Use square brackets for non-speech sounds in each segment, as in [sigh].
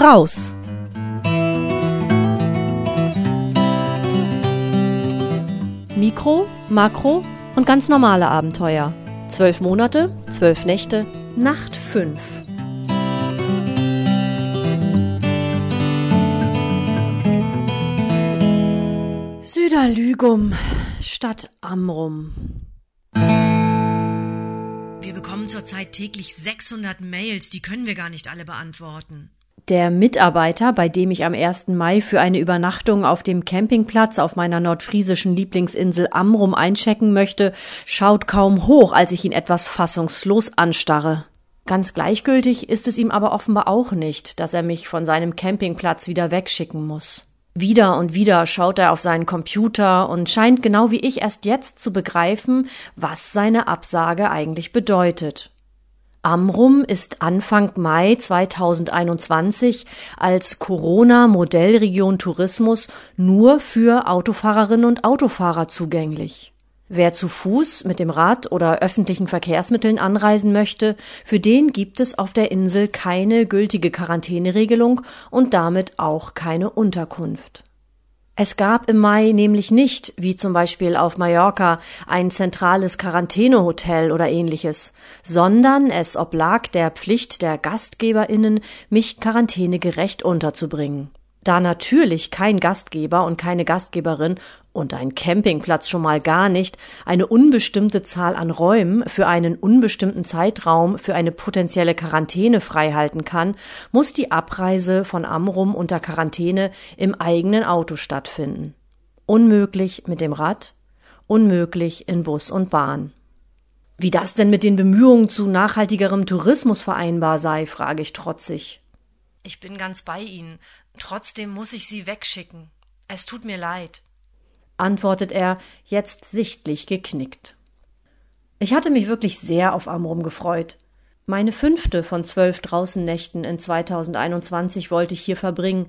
raus. Mikro, Makro und ganz normale Abenteuer. Zwölf Monate, zwölf Nächte, Nacht fünf. Süderlügum statt Amrum. Wir bekommen zurzeit täglich 600 Mails, die können wir gar nicht alle beantworten. Der Mitarbeiter, bei dem ich am 1. Mai für eine Übernachtung auf dem Campingplatz auf meiner nordfriesischen Lieblingsinsel Amrum einchecken möchte, schaut kaum hoch, als ich ihn etwas fassungslos anstarre. Ganz gleichgültig ist es ihm aber offenbar auch nicht, dass er mich von seinem Campingplatz wieder wegschicken muss. Wieder und wieder schaut er auf seinen Computer und scheint genau wie ich erst jetzt zu begreifen, was seine Absage eigentlich bedeutet. Amrum ist Anfang Mai 2021 als Corona-Modellregion Tourismus nur für Autofahrerinnen und Autofahrer zugänglich. Wer zu Fuß, mit dem Rad oder öffentlichen Verkehrsmitteln anreisen möchte, für den gibt es auf der Insel keine gültige Quarantäneregelung und damit auch keine Unterkunft. Es gab im Mai nämlich nicht, wie zum Beispiel auf Mallorca, ein zentrales Quarantänehotel oder ähnliches, sondern es oblag der Pflicht der Gastgeberinnen, mich quarantänegerecht unterzubringen. Da natürlich kein Gastgeber und keine Gastgeberin und ein Campingplatz schon mal gar nicht eine unbestimmte Zahl an Räumen für einen unbestimmten Zeitraum für eine potenzielle Quarantäne freihalten kann, muss die Abreise von Amrum unter Quarantäne im eigenen Auto stattfinden. Unmöglich mit dem Rad, unmöglich in Bus und Bahn. Wie das denn mit den Bemühungen zu nachhaltigerem Tourismus vereinbar sei, frage ich trotzig. Ich bin ganz bei Ihnen. Trotzdem muss ich Sie wegschicken. Es tut mir leid, antwortet er, jetzt sichtlich geknickt. Ich hatte mich wirklich sehr auf Amrum gefreut. Meine fünfte von zwölf Draußennächten in 2021 wollte ich hier verbringen,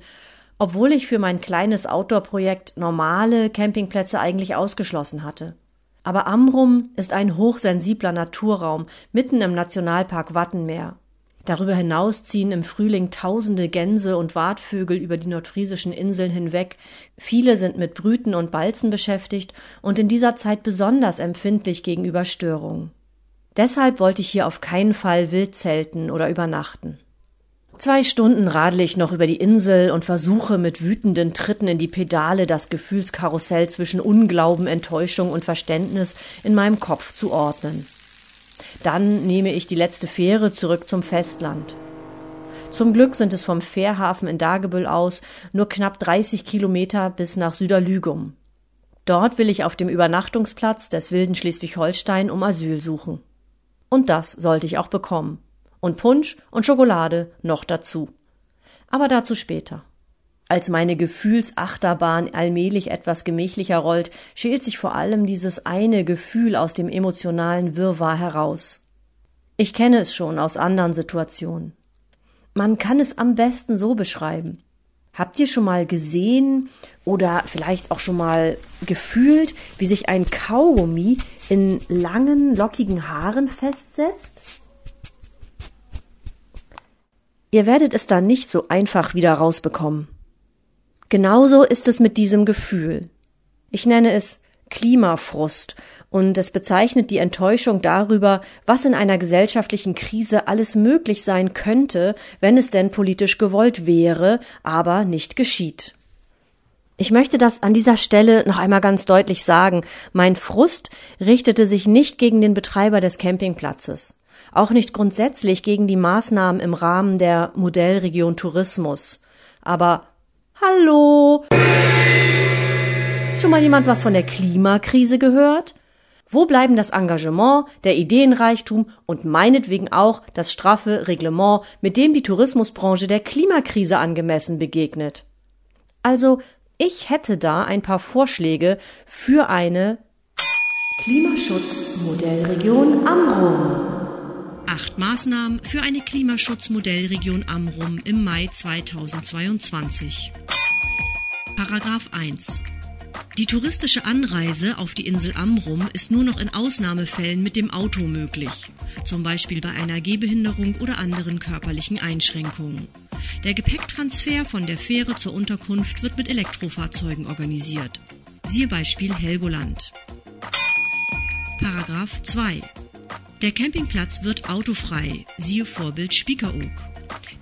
obwohl ich für mein kleines Outdoor-Projekt normale Campingplätze eigentlich ausgeschlossen hatte. Aber Amrum ist ein hochsensibler Naturraum mitten im Nationalpark Wattenmeer. Darüber hinaus ziehen im Frühling tausende Gänse und Wartvögel über die nordfriesischen Inseln hinweg. Viele sind mit Brüten und Balzen beschäftigt und in dieser Zeit besonders empfindlich gegenüber Störungen. Deshalb wollte ich hier auf keinen Fall wild zelten oder übernachten. Zwei Stunden radle ich noch über die Insel und versuche mit wütenden Tritten in die Pedale das Gefühlskarussell zwischen Unglauben, Enttäuschung und Verständnis in meinem Kopf zu ordnen. Dann nehme ich die letzte Fähre zurück zum Festland. Zum Glück sind es vom Fährhafen in Dagebüll aus nur knapp 30 Kilometer bis nach Süderlügum. Dort will ich auf dem Übernachtungsplatz des wilden Schleswig-Holstein um Asyl suchen. Und das sollte ich auch bekommen. Und Punsch und Schokolade noch dazu. Aber dazu später. Als meine Gefühlsachterbahn allmählich etwas gemächlicher rollt, schält sich vor allem dieses eine Gefühl aus dem emotionalen Wirrwarr heraus. Ich kenne es schon aus anderen Situationen. Man kann es am besten so beschreiben. Habt ihr schon mal gesehen oder vielleicht auch schon mal gefühlt, wie sich ein Kaugummi in langen, lockigen Haaren festsetzt? Ihr werdet es dann nicht so einfach wieder rausbekommen. Genauso ist es mit diesem Gefühl. Ich nenne es Klimafrust und es bezeichnet die Enttäuschung darüber, was in einer gesellschaftlichen Krise alles möglich sein könnte, wenn es denn politisch gewollt wäre, aber nicht geschieht. Ich möchte das an dieser Stelle noch einmal ganz deutlich sagen. Mein Frust richtete sich nicht gegen den Betreiber des Campingplatzes, auch nicht grundsätzlich gegen die Maßnahmen im Rahmen der Modellregion Tourismus, aber Hallo. Schon mal jemand was von der Klimakrise gehört? Wo bleiben das Engagement, der Ideenreichtum und meinetwegen auch das straffe Reglement, mit dem die Tourismusbranche der Klimakrise angemessen begegnet? Also, ich hätte da ein paar Vorschläge für eine Klimaschutzmodellregion Amrum. Acht Maßnahmen für eine Klimaschutzmodellregion Amrum im Mai 2022. Paragraph 1. Die touristische Anreise auf die Insel Amrum ist nur noch in Ausnahmefällen mit dem Auto möglich, zum Beispiel bei einer Gehbehinderung oder anderen körperlichen Einschränkungen. Der Gepäcktransfer von der Fähre zur Unterkunft wird mit Elektrofahrzeugen organisiert. Siehe Beispiel Helgoland. Paragraph 2. Der Campingplatz wird autofrei. Siehe Vorbild Spiekeroog.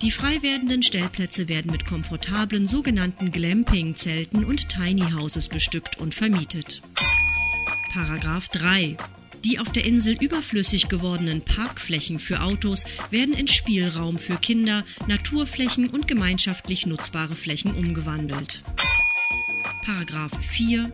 Die frei werdenden Stellplätze werden mit komfortablen sogenannten Glamping-Zelten und Tiny Houses bestückt und vermietet. Paragraph 3. Die auf der Insel überflüssig gewordenen Parkflächen für Autos werden in Spielraum für Kinder, Naturflächen und gemeinschaftlich nutzbare Flächen umgewandelt. Paragraph 4.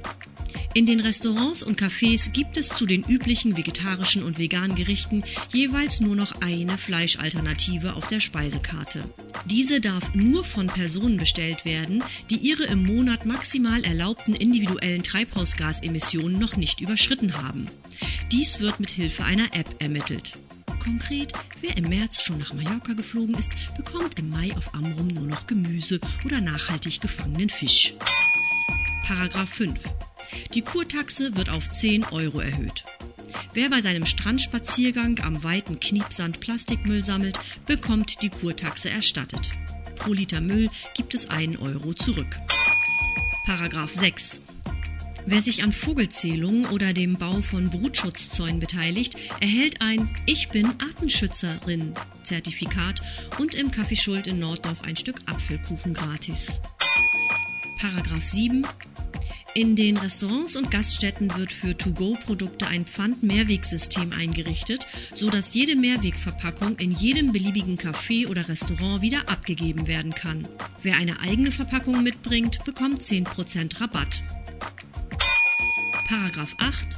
In den Restaurants und Cafés gibt es zu den üblichen vegetarischen und veganen Gerichten jeweils nur noch eine Fleischalternative auf der Speisekarte. Diese darf nur von Personen bestellt werden, die ihre im Monat maximal erlaubten individuellen Treibhausgasemissionen noch nicht überschritten haben. Dies wird mit Hilfe einer App ermittelt. Konkret, wer im März schon nach Mallorca geflogen ist, bekommt im Mai auf Amrum nur noch Gemüse oder nachhaltig gefangenen Fisch. Paragraph 5. Die Kurtaxe wird auf 10 Euro erhöht. Wer bei seinem Strandspaziergang am weiten Kniepsand Plastikmüll sammelt, bekommt die Kurtaxe erstattet. Pro Liter Müll gibt es 1 Euro zurück. Paragraph 6. Wer sich an Vogelzählungen oder dem Bau von Brutschutzzäunen beteiligt, erhält ein Ich bin Artenschützerin Zertifikat und im Kaffeeschuld in Norddorf ein Stück Apfelkuchen gratis. Paragraph 7 in den Restaurants und Gaststätten wird für To-Go-Produkte ein Pfand-Mehrwegsystem eingerichtet, so dass jede Mehrwegverpackung in jedem beliebigen Café oder Restaurant wieder abgegeben werden kann. Wer eine eigene Verpackung mitbringt, bekommt 10% Rabatt. Paragraph 8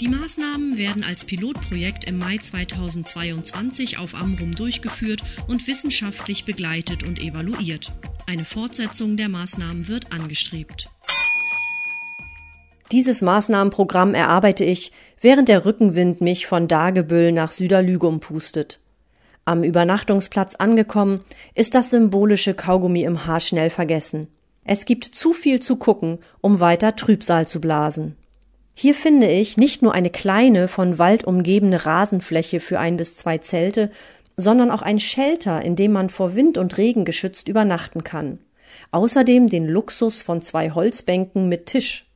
die Maßnahmen werden als Pilotprojekt im Mai 2022 auf Amrum durchgeführt und wissenschaftlich begleitet und evaluiert. Eine Fortsetzung der Maßnahmen wird angestrebt. Dieses Maßnahmenprogramm erarbeite ich, während der Rückenwind mich von Dagebüll nach Süderlügum pustet. Am Übernachtungsplatz angekommen, ist das symbolische Kaugummi im Haar schnell vergessen. Es gibt zu viel zu gucken, um weiter Trübsal zu blasen. Hier finde ich nicht nur eine kleine, von Wald umgebene Rasenfläche für ein bis zwei Zelte, sondern auch ein Shelter, in dem man vor Wind und Regen geschützt übernachten kann. Außerdem den Luxus von zwei Holzbänken mit Tisch.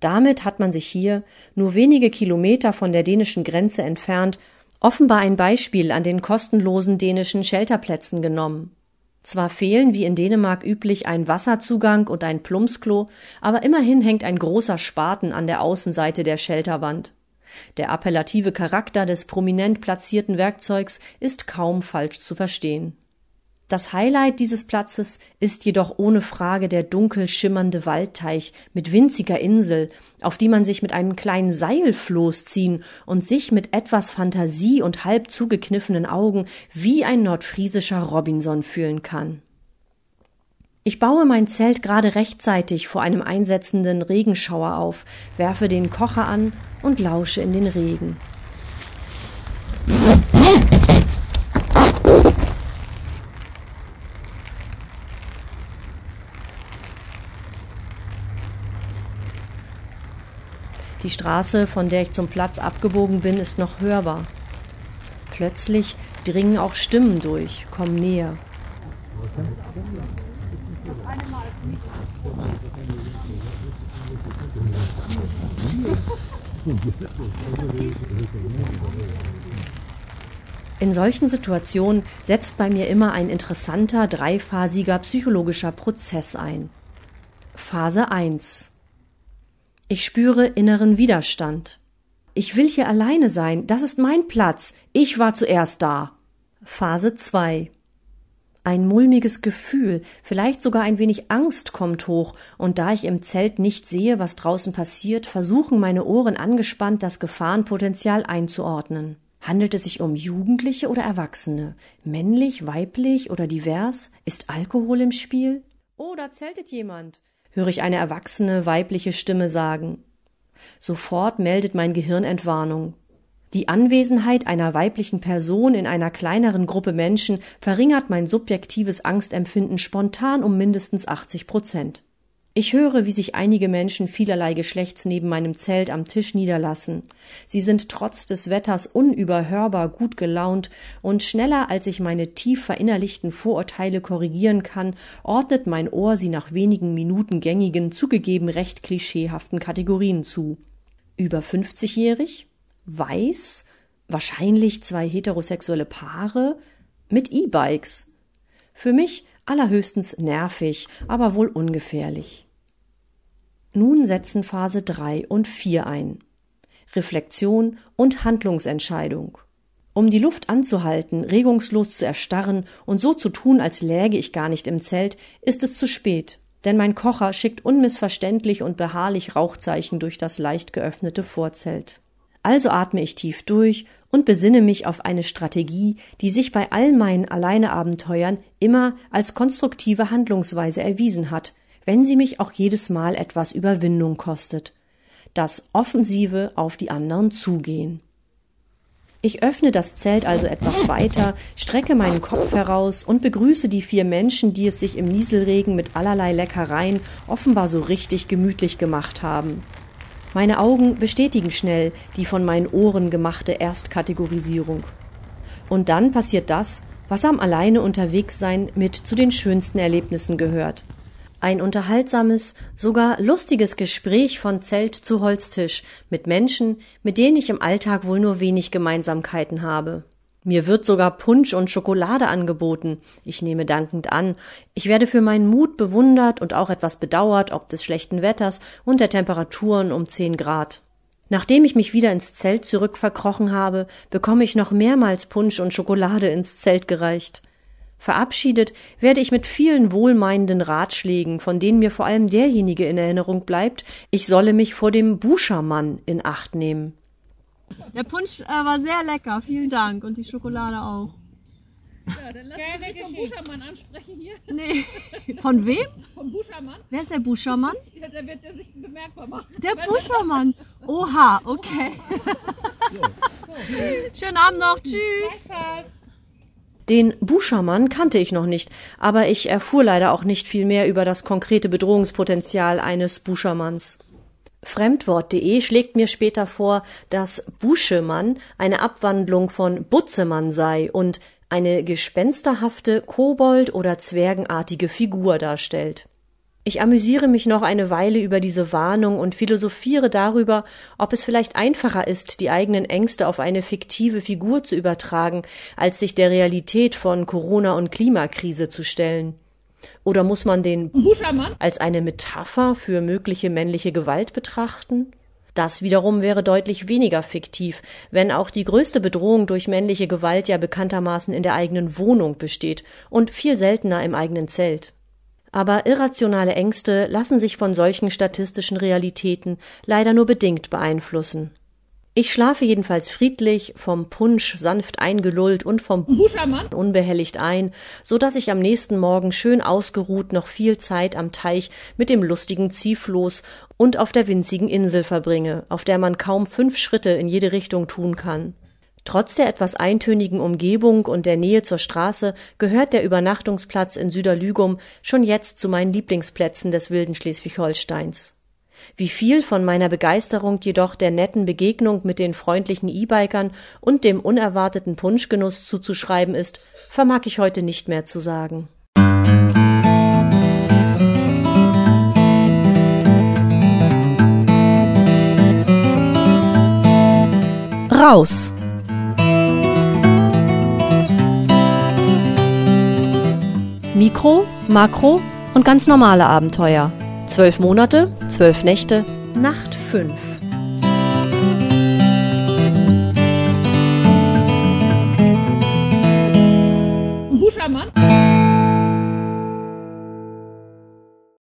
Damit hat man sich hier, nur wenige Kilometer von der dänischen Grenze entfernt, offenbar ein Beispiel an den kostenlosen dänischen Shelterplätzen genommen. Zwar fehlen wie in Dänemark üblich ein Wasserzugang und ein Plumpsklo, aber immerhin hängt ein großer Spaten an der Außenseite der Shelterwand. Der appellative Charakter des prominent platzierten Werkzeugs ist kaum falsch zu verstehen. Das Highlight dieses Platzes ist jedoch ohne Frage der dunkel schimmernde Waldteich mit winziger Insel, auf die man sich mit einem kleinen Seilfloß ziehen und sich mit etwas Fantasie und halb zugekniffenen Augen wie ein nordfriesischer Robinson fühlen kann. Ich baue mein Zelt gerade rechtzeitig vor einem einsetzenden Regenschauer auf, werfe den Kocher an und lausche in den Regen. Die Straße, von der ich zum Platz abgebogen bin, ist noch hörbar. Plötzlich dringen auch Stimmen durch, kommen näher. In solchen Situationen setzt bei mir immer ein interessanter, dreiphasiger psychologischer Prozess ein. Phase 1 ich spüre inneren Widerstand. Ich will hier alleine sein, das ist mein Platz, ich war zuerst da. Phase 2 ein mulmiges Gefühl, vielleicht sogar ein wenig Angst kommt hoch, und da ich im Zelt nicht sehe, was draußen passiert, versuchen meine Ohren angespannt, das Gefahrenpotenzial einzuordnen. Handelt es sich um Jugendliche oder Erwachsene? Männlich, weiblich oder divers? Ist Alkohol im Spiel? Oh, da zeltet jemand höre ich eine erwachsene weibliche Stimme sagen. Sofort meldet mein Gehirn Entwarnung. Die Anwesenheit einer weiblichen Person in einer kleineren Gruppe Menschen verringert mein subjektives Angstempfinden spontan um mindestens 80 Prozent. Ich höre, wie sich einige Menschen vielerlei Geschlechts neben meinem Zelt am Tisch niederlassen. Sie sind trotz des Wetters unüberhörbar gut gelaunt, und schneller als ich meine tief verinnerlichten Vorurteile korrigieren kann, ordnet mein Ohr sie nach wenigen Minuten gängigen, zugegeben recht klischeehaften Kategorien zu. Über 50-jährig? Weiß? Wahrscheinlich zwei heterosexuelle Paare? Mit E-Bikes? Für mich allerhöchstens nervig, aber wohl ungefährlich. Nun setzen Phase 3 und 4 ein. Reflexion und Handlungsentscheidung. Um die Luft anzuhalten, regungslos zu erstarren und so zu tun, als läge ich gar nicht im Zelt, ist es zu spät, denn mein Kocher schickt unmissverständlich und beharrlich Rauchzeichen durch das leicht geöffnete Vorzelt. Also atme ich tief durch und besinne mich auf eine Strategie, die sich bei all meinen Alleineabenteuern immer als konstruktive Handlungsweise erwiesen hat, wenn sie mich auch jedes Mal etwas Überwindung kostet. Das Offensive auf die anderen zugehen. Ich öffne das Zelt also etwas weiter, strecke meinen Kopf heraus und begrüße die vier Menschen, die es sich im Nieselregen mit allerlei Leckereien offenbar so richtig gemütlich gemacht haben. Meine Augen bestätigen schnell die von meinen Ohren gemachte Erstkategorisierung. Und dann passiert das, was am alleine unterwegs sein mit zu den schönsten Erlebnissen gehört. Ein unterhaltsames, sogar lustiges Gespräch von Zelt zu Holztisch mit Menschen, mit denen ich im Alltag wohl nur wenig Gemeinsamkeiten habe. Mir wird sogar Punsch und Schokolade angeboten. Ich nehme dankend an. Ich werde für meinen Mut bewundert und auch etwas bedauert, ob des schlechten Wetters und der Temperaturen um zehn Grad. Nachdem ich mich wieder ins Zelt zurückverkrochen habe, bekomme ich noch mehrmals Punsch und Schokolade ins Zelt gereicht. Verabschiedet werde ich mit vielen wohlmeinenden Ratschlägen, von denen mir vor allem derjenige in Erinnerung bleibt, ich solle mich vor dem Buschermann in Acht nehmen. Der Punsch äh, war sehr lecker, vielen Dank. Und die Schokolade auch. Ja, dann lass nicht vom Buschermann ansprechen hier. Nee. Von wem? Vom Buschermann. Wer ist der Buschermann? Ja, der wird der sich bemerkbar machen. Der Buschermann. Oha, okay. [laughs] Schönen Abend noch. Tschüss. Den Buschermann kannte ich noch nicht, aber ich erfuhr leider auch nicht viel mehr über das konkrete Bedrohungspotenzial eines Buschermanns. Fremdwort.de schlägt mir später vor, dass Buschemann eine Abwandlung von Butzemann sei und eine gespensterhafte Kobold- oder zwergenartige Figur darstellt. Ich amüsiere mich noch eine Weile über diese Warnung und philosophiere darüber, ob es vielleicht einfacher ist, die eigenen Ängste auf eine fiktive Figur zu übertragen, als sich der Realität von Corona und Klimakrise zu stellen. Oder muss man den Buschermann? als eine Metapher für mögliche männliche Gewalt betrachten? Das wiederum wäre deutlich weniger fiktiv, wenn auch die größte Bedrohung durch männliche Gewalt ja bekanntermaßen in der eigenen Wohnung besteht und viel seltener im eigenen Zelt. Aber irrationale Ängste lassen sich von solchen statistischen Realitäten leider nur bedingt beeinflussen. Ich schlafe jedenfalls friedlich, vom Punsch sanft eingelullt und vom Buschermann? unbehelligt ein, so dass ich am nächsten Morgen schön ausgeruht noch viel Zeit am Teich mit dem lustigen Ziehfloß und auf der winzigen Insel verbringe, auf der man kaum fünf Schritte in jede Richtung tun kann. Trotz der etwas eintönigen Umgebung und der Nähe zur Straße gehört der Übernachtungsplatz in Süderlügum schon jetzt zu meinen Lieblingsplätzen des wilden Schleswig-Holsteins. Wie viel von meiner Begeisterung jedoch der netten Begegnung mit den freundlichen E-Bikern und dem unerwarteten Punschgenuss zuzuschreiben ist, vermag ich heute nicht mehr zu sagen. Raus! Mikro, Makro und ganz normale Abenteuer. Zwölf Monate, zwölf Nächte. Nacht 5.